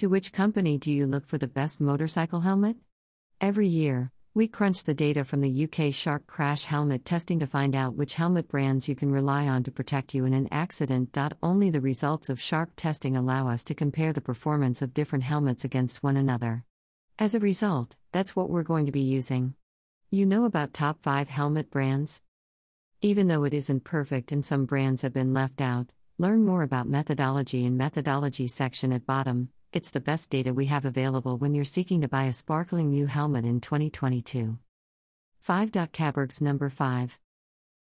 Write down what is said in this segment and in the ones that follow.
To which company do you look for the best motorcycle helmet? Every year, we crunch the data from the UK Shark crash helmet testing to find out which helmet brands you can rely on to protect you in an accident. Only the results of Shark testing allow us to compare the performance of different helmets against one another. As a result, that's what we're going to be using. You know about top 5 helmet brands? Even though it isn't perfect and some brands have been left out, learn more about methodology in methodology section at bottom it's the best data we have available when you're seeking to buy a sparkling new helmet in 2022. 5. Caberg's number 5.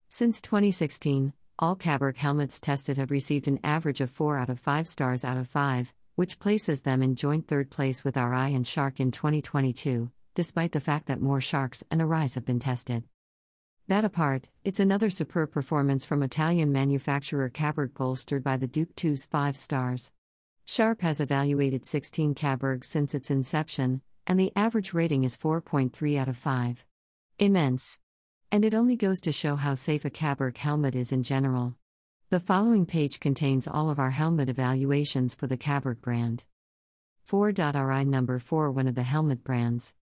Since 2016, all Caberg helmets tested have received an average of 4 out of 5 stars out of 5, which places them in joint third place with Arai and Shark in 2022, despite the fact that more Sharks and Arais have been tested. That apart, it's another superb performance from Italian manufacturer Caberg bolstered by the Duke 2's 5 stars. Sharp has evaluated 16 Caberg since its inception, and the average rating is 4.3 out of 5. Immense. And it only goes to show how safe a Caberg helmet is in general. The following page contains all of our helmet evaluations for the Caberg brand. 4.Arai number 4 One of the helmet brands.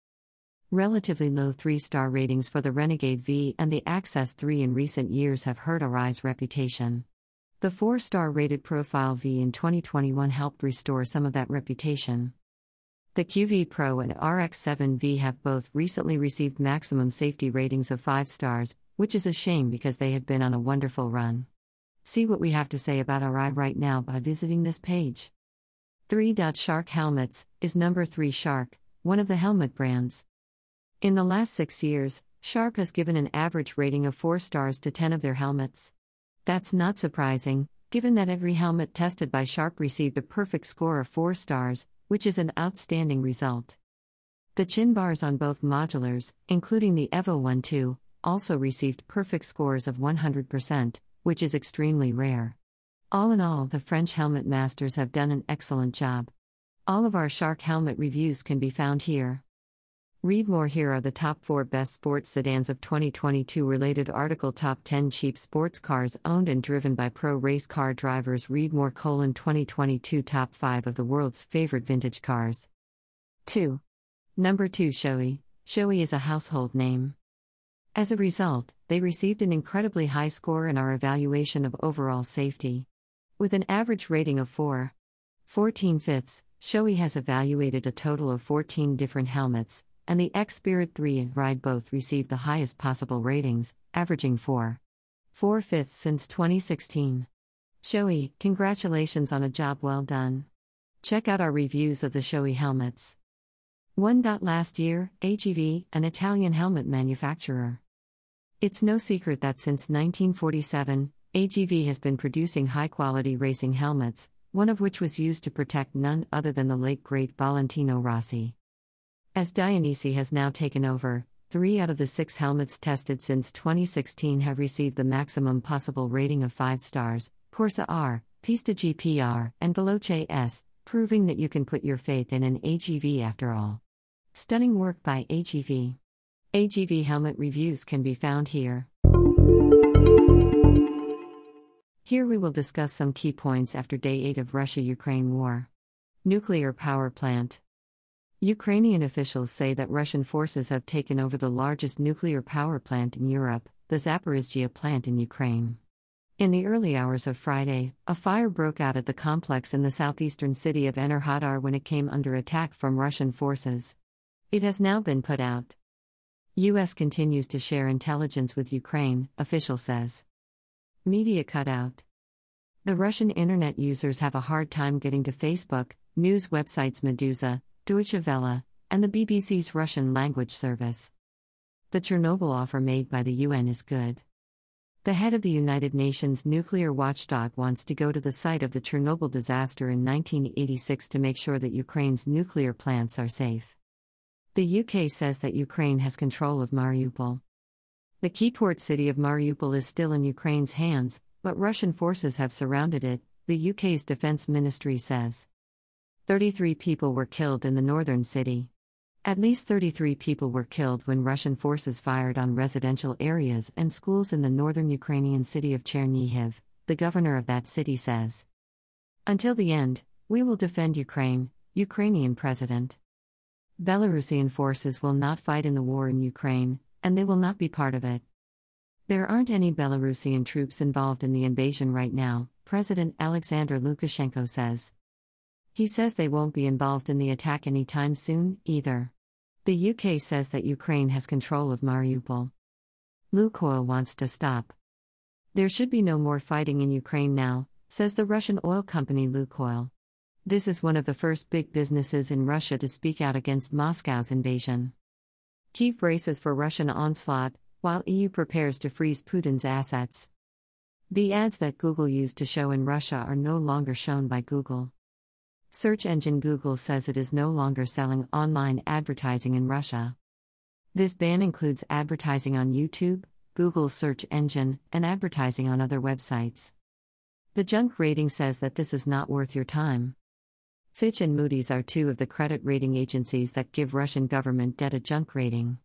Relatively low 3 star ratings for the Renegade V and the Access 3 in recent years have hurt Arai's reputation. The four star rated Profile V in 2021 helped restore some of that reputation. The QV Pro and RX 7V have both recently received maximum safety ratings of 5 stars, which is a shame because they had been on a wonderful run. See what we have to say about Arai right now by visiting this page. 3. Shark Helmets is number 3 Shark, one of the helmet brands. In the last six years, Shark has given an average rating of 4 stars to 10 of their helmets. That's not surprising, given that every helmet tested by Shark received a perfect score of 4 stars, which is an outstanding result. The chin bars on both modulars, including the Evo 1 2, also received perfect scores of 100%, which is extremely rare. All in all, the French helmet masters have done an excellent job. All of our Shark helmet reviews can be found here. Read more. Here are the top 4 best sports sedans of 2022 related article. Top 10 cheap sports cars owned and driven by pro race car drivers. Read more. Colon 2022 top 5 of the world's favorite vintage cars. 2 number 2 Shoei. Shoei is a household name. As a result they received an incredibly high score in our evaluation of overall safety. With an average rating of 4 14 fifths Shoei has evaluated a total of 14 different helmets and the X Spirit 3 and Ride both received the highest possible ratings, averaging 4. 4 fifths since 2016. Shoei, congratulations on a job well done. Check out our reviews of the Shoei helmets. 1. Last year, AGV, an Italian helmet manufacturer. It's no secret that since 1947, AGV has been producing high quality racing helmets, one of which was used to protect none other than the late great Valentino Rossi. As Dainese has now taken over, three out of the six helmets tested since 2016 have received the maximum possible rating of 5 stars Corsa R, Pista GPR, and Veloce S, proving that you can put your faith in an AGV after all. Stunning work by AGV. AGV helmet reviews can be found here. Here we will discuss some key points after day 8 of Russia Ukraine war. Nuclear power plant. Ukrainian officials say that Russian forces have taken over the largest nuclear power plant in Europe, the Zaporizhzhia plant in Ukraine. In the early hours of Friday, a fire broke out at the complex in the southeastern city of Enerhodar when it came under attack from Russian forces. It has now been put out. US continues to share intelligence with Ukraine, official says. Media cutout. The Russian internet users have a hard time getting to Facebook, news websites Meduza, Deutsche Welle, and the BBC's Russian language service. The Chernobyl offer made by the UN is good. The head of the United Nations nuclear watchdog wants to go to the site of the Chernobyl disaster in 1986 to make sure that Ukraine's nuclear plants are safe. The UK says that Ukraine has control of Mariupol. The key port city of Mariupol is still in Ukraine's hands, but Russian forces have surrounded it, the UK's defense ministry says. 33 people were killed in the northern city. At least 33 people were killed when Russian forces fired on residential areas and schools in the northern Ukrainian city of Chernihiv, the governor of that city says. Until the end, we will defend Ukraine, Ukrainian president. Belarusian forces will not fight in the war in Ukraine, and they will not be part of it. There aren't any Belarusian troops involved in the invasion right now, President Alexander Lukashenko says. He says they won't be involved in the attack anytime soon, either. The UK says that Ukraine has control of Mariupol. Lukoil wants to stop. There should be no more fighting in Ukraine now, says the Russian oil company Lukoil. This is one of the first big businesses in Russia to speak out against Moscow's invasion. Kiev braces for Russian onslaught, while EU prepares to freeze Putin's assets. The ads that Google used to show in Russia are no longer shown by Google. Search engine Google says it is no longer selling online advertising in Russia. This ban includes advertising on YouTube, Google's search engine, and advertising on other websites. The junk rating says that this is not worth your time. Fitch and Moody's are two of the credit rating agencies that give Russian government debt a junk rating.